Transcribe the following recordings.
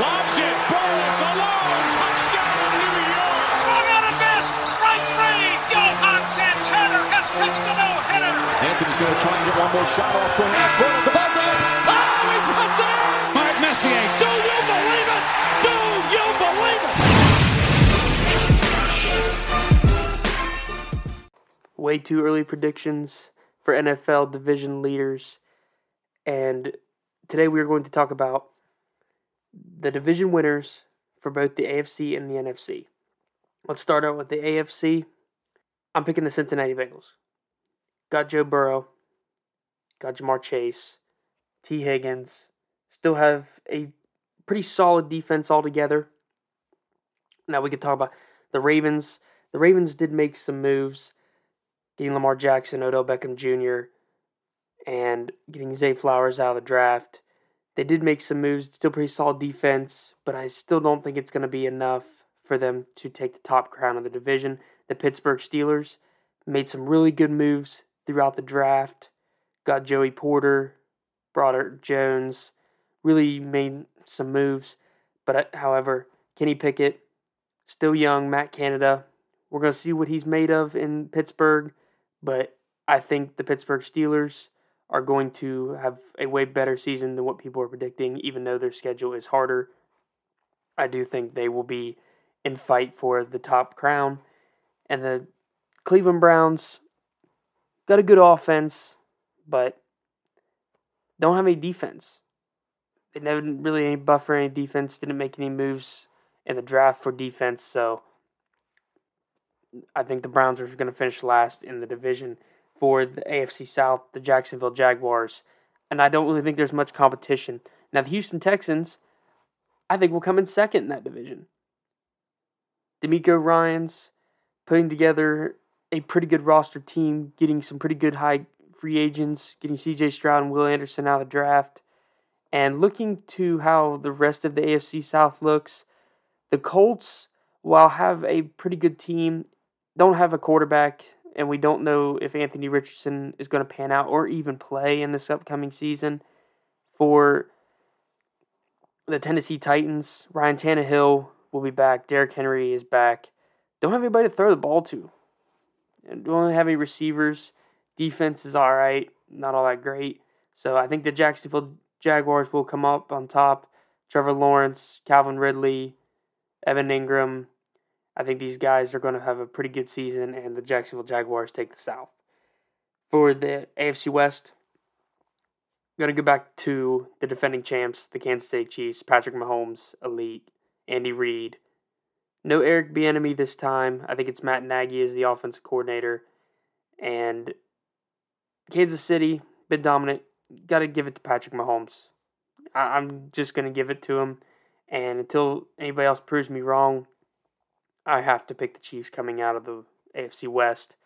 Lobs it. Burress alone. Touchdown, New York. Swung on a miss. Strike three. Johan Santana has pitched a no-hitter. Anthony's going to try and get one more shot off from half court at the buzzer. Oh, he puts it in. Mark Messier. Do you believe it? Do you believe it? way too early predictions for NFL division leaders. And today we are going to talk about the division winners for both the AFC and the NFC. Let's start out with the AFC. I'm picking the Cincinnati Bengals. Got Joe Burrow, got Ja'Marr Chase, Tee Higgins. Still have a pretty solid defense altogether. Now we could talk about the Ravens. The Ravens did make some moves getting Lamar Jackson, Odell Beckham Jr., and getting Zay Flowers out of the draft. They did make some moves, still pretty solid defense, but I still don't think it's going to be enough for them to take the top crown of the division. The Pittsburgh Steelers made some really good moves throughout the draft. Got Joey Porter, Broderick Jones, really made some moves. But uh, however, Kenny Pickett, still young, Matt Canada, we're going to see what he's made of in Pittsburgh but I think the Pittsburgh Steelers are going to have a way better season than what people are predicting, even though their schedule is harder. I do think they will be in fight for the top crown. And the Cleveland Browns got a good offense, but don't have any defense. They never really any buffer any defense, didn't make any moves in the draft for defense, so I think the Browns are going to finish last in the division for the AFC South, the Jacksonville Jaguars. And I don't really think there's much competition. Now, the Houston Texans, I think, will come in second in that division. DeMeco Ryans putting together a pretty good roster team, getting some pretty good high free agents, getting CJ Stroud and Will Anderson out of the draft, and looking to how the rest of the AFC South looks. The Colts, while have a pretty good team, don't have a quarterback, and we don't know if Anthony Richardson is going to pan out or even play in this upcoming season. For the Tennessee Titans, Ryan Tannehill will be back. Derrick Henry is back. Don't have anybody to throw the ball to. And don't have any receivers. Defense is all right, not all that great. So I think the Jacksonville Jaguars will come up on top. Trevor Lawrence, Calvin Ridley, Evan Engram, I think these guys are going to have a pretty good season, and the Jacksonville Jaguars take the South. For the AFC West, going to go back to the defending champs, the Kansas City Chiefs, Patrick Mahomes, elite, Andy Reid. No Eric Bieniemy this time. I think it's Matt Nagy as the offensive coordinator, and Kansas City been dominant. Got to give it to Patrick Mahomes. I'm just going to give it to him, and until anybody else proves me wrong, I have to pick the Chiefs coming out of the AFC West.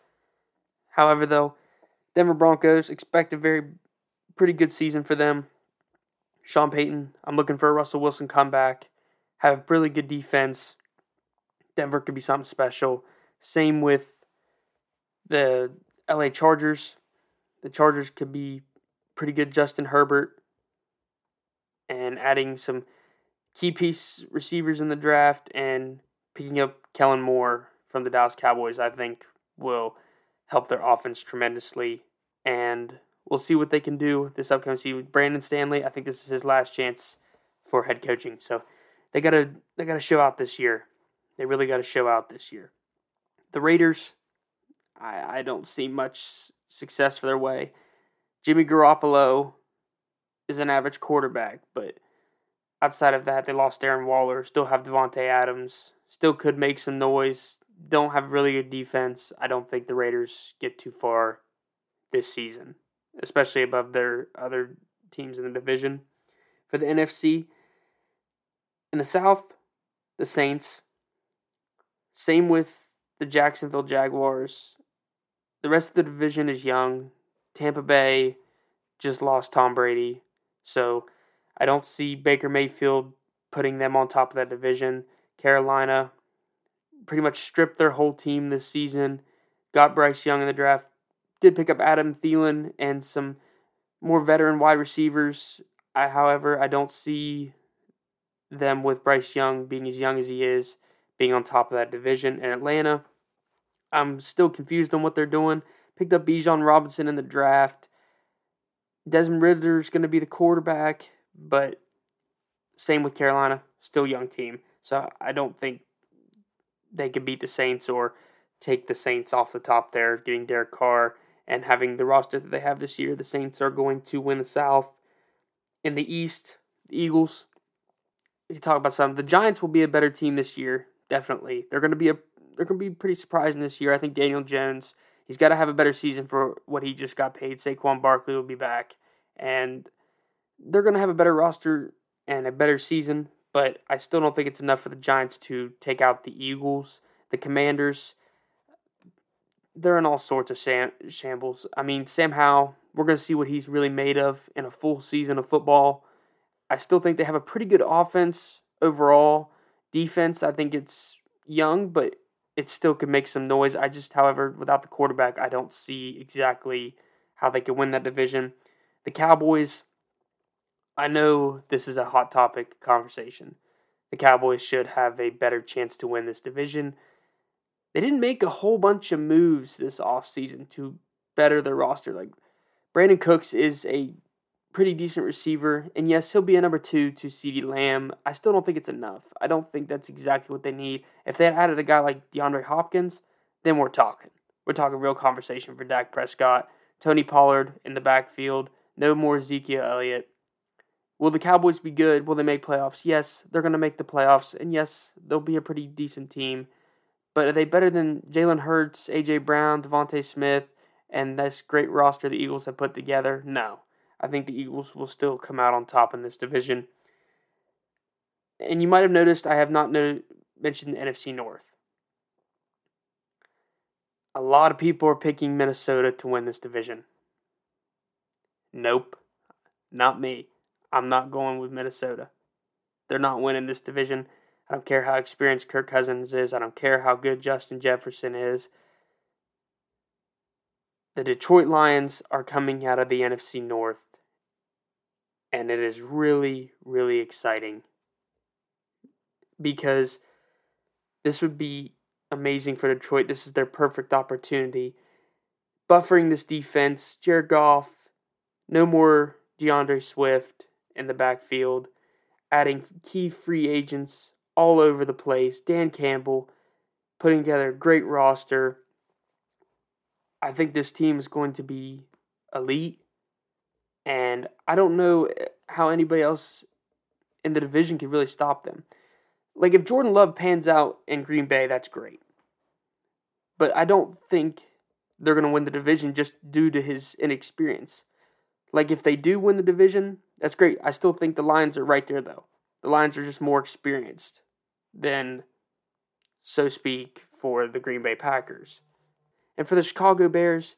However, though, Denver Broncos expect a very pretty good season for them. Sean Payton, I'm looking for a Russell Wilson comeback. Have a really good defense. Denver could be something special. Same with the LA Chargers. The Chargers could be pretty good. Justin Herbert and adding some key piece receivers in the draft and picking up Kellen Moore from the Dallas Cowboys, I think, will help their offense tremendously. And we'll see what they can do this upcoming season. Brandon Staley, I think this is his last chance for head coaching. So they gotta they gotta show out this year. They really gotta show out this year. The Raiders, I, I don't see much success for their way. Jimmy Garoppolo is an average quarterback, but outside of that, they lost Darren Waller, still have Davante Adams, still could make some noise. Don't have really good defense. I don't think the Raiders get too far this season, especially above their other teams in the division. For the NFC, in the South, the Saints. Same with the Jacksonville Jaguars. The rest of the division is young. Tampa Bay just lost Tom Brady. So I don't see Baker Mayfield putting them on top of that division. Carolina pretty much stripped their whole team this season. Got Bryce Young in the draft. Did pick up Adam Thielen and some more veteran wide receivers. I, however, I don't see them with Bryce Young being as young as he is, being on top of that division. And Atlanta, I'm still confused on what they're doing. Picked up Bijan Robinson in the draft. Desmond Ridder is going to be the quarterback, but same with Carolina, still young team. So I don't think they can beat the Saints or take the Saints off the top there, getting Derek Carr and having the roster that they have this year. The Saints are going to win the South. In the East, the Eagles. You talk about some. The Giants will be a better team this year, definitely. They're going to be a they're going to be pretty surprising this year. I think Daniel Jones, he's got to have a better season for what he just got paid. Saquon Barkley will be back, and they're going to have a better roster and a better season. But I still don't think it's enough for the Giants to take out the Eagles, the Commanders. They're in all sorts of sham- shambles. I mean, Sam Howell, we're going to see what he's really made of in a full season of football. I still think they have a pretty good offense overall. Defense, I think it's young, but it still could make some noise. I just, however, without the quarterback, I don't see exactly how they could win that division. The Cowboys, I know this is a hot topic conversation. The Cowboys should have a better chance to win this division. They didn't make a whole bunch of moves this offseason to better their roster. Like Brandin Cooks is a pretty decent receiver, and yes, he'll be a number two to CeeDee Lamb. I still don't think it's enough. I don't think that's exactly what they need. If they had added a guy like DeAndre Hopkins, then we're talking. We're talking real conversation for Dak Prescott, Tony Pollard in the backfield, no more Ezekiel Elliott. Will the Cowboys be good? Will they make playoffs? Yes, they're going to make the playoffs, and yes, they'll be a pretty decent team. But are they better than Jalen Hurts, A.J. Brown, DeVonta Smith, and this great roster the Eagles have put together? No. I think the Eagles will still come out on top in this division. And you might have noticed I have not no- mentioned the NFC North. A lot of people are picking Minnesota to win this division. Nope, not me. I'm not going with Minnesota. They're not winning this division. I don't care how experienced Kirk Cousins is. I don't care how good Justin Jefferson is. The Detroit Lions are coming out of the NFC North and it is really, really exciting because this would be amazing for Detroit. This is their perfect opportunity. Buffering this defense, Jared Goff, no more D'Andre Swift in the backfield, adding key free agents all over the place. Dan Campbell putting together a great roster. I think this team is going to be elite. And I don't know eh, how anybody else in the division can really stop them. Like, if Jordan Love pans out in Green Bay, that's great. But I don't think they're going to win the division just due to his inexperience. Like, if they do win the division, that's great. I still think the Lions are right there, though. The Lions are just more experienced than, so speak, for the Green Bay Packers. And for the Chicago Bears,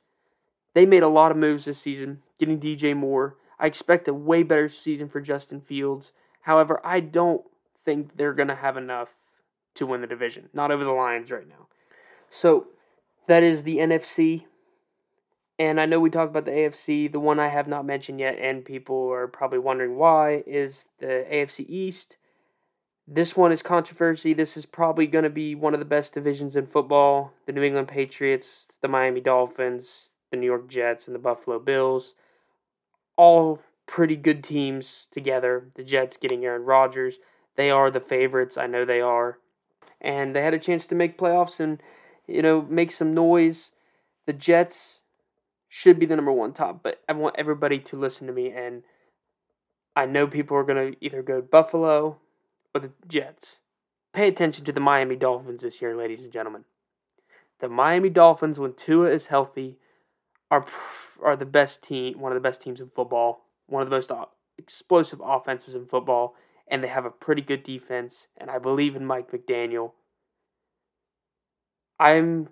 they made a lot of moves this season, getting DJ Moore. I expect a way better season for Justin Fields. However, I don't think they're going to have enough to win the division. Not over the Lions right now. So that is the NFC. And I know we talked about the AFC. The one I have not mentioned yet, and people are probably wondering why, is the AFC East. This one is controversy. This is probably going to be one of the best divisions in football. The New England Patriots, the Miami Dolphins, the New York Jets, and the Buffalo Bills. All pretty good teams together. The Jets getting Aaron Rodgers. They are the favorites. I know they are. And they had a chance to make playoffs and, you know, make some noise. The Jets should be the number one top, but I want everybody to listen to me. And I know people are going to either go Buffalo or the Jets. Pay attention to the Miami Dolphins this year, ladies and gentlemen. The Miami Dolphins, when Tua is healthy, are are the best team, one of the best teams in football, one of the most uh, explosive offenses in football, and they have a pretty good defense. And I believe in Mike McDaniel. I'm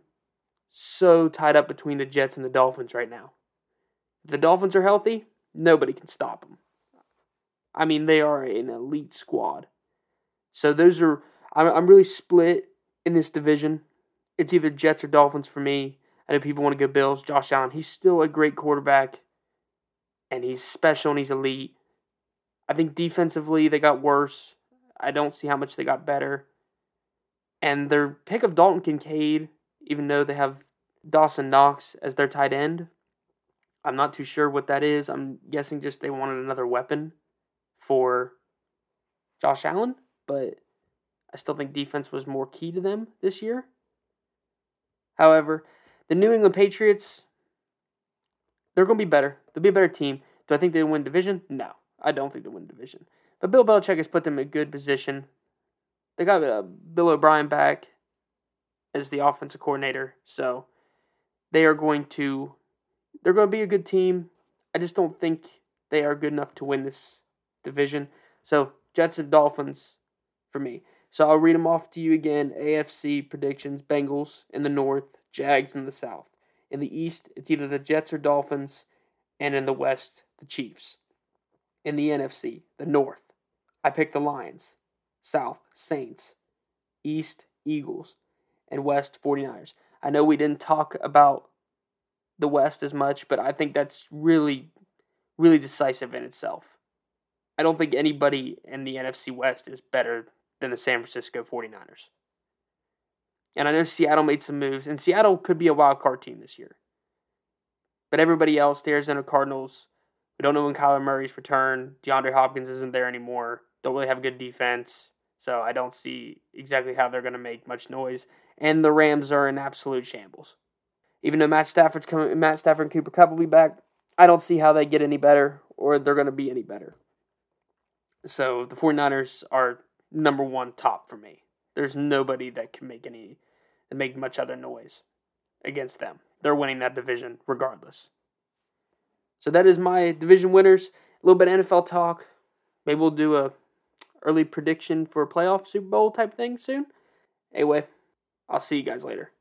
so tied up between the Jets and the Dolphins right now. If the Dolphins are healthy, nobody can stop them. I mean, they are an elite squad. So those are I'm I'm really split in this division. It's either Jets or Dolphins for me. I know people want to go Bills. Josh Allen, he's still a great quarterback, and he's special and he's elite. I think defensively they got worse. I don't see how much they got better. And their pick of Dalton Kincaid, even though they have Dawson Knox as their tight end, I'm not too sure what that is. I'm guessing just they wanted another weapon for Josh Allen, but I still think defense was more key to them this year. However, the New England Patriots, they're going to be better. They'll be a better team. Do I think they win division? No, I don't think they win division. But Bill Belichick has put them in a good position. They got uh, Bill O'Brien back as the offensive coordinator, so they are going to they're going to be a good team. I just don't think they are good enough to win this division. So Jets and Dolphins for me. So I'll read them off to you again. AFC predictions: Bengals in the north, Jags in the south. In the east, it's either the Jets or Dolphins, and in the west, the Chiefs. In the NFC, the north, I pick the Lions, south, Saints, east, Eagles, and west, 49ers. I know we didn't talk about the west as much, but I think that's really, really decisive in itself. I don't think anybody in the NFC West is better than the San Francisco 49ers. And I know Seattle made some moves, and Seattle could be a wild card team this year. But everybody else, the Arizona Cardinals, we don't know when Kyler Murray's return. DeAndre Hopkins isn't there anymore. Don't really have a good defense. So I don't see exactly how they're going to make much noise. And the Rams are in absolute shambles. Even though Matt Stafford's coming, Matt Stafford and Cooper Kupp will be back, I don't see how they get any better or they're going to be any better. So the 49ers are number one top for me. There's nobody that can make any that make much other noise against them. They're winning that division regardless. So that is my division winners. A little bit of NFL talk. Maybe we'll do a early prediction for playoff Super Bowl type thing soon. Anyway, I'll see you guys later.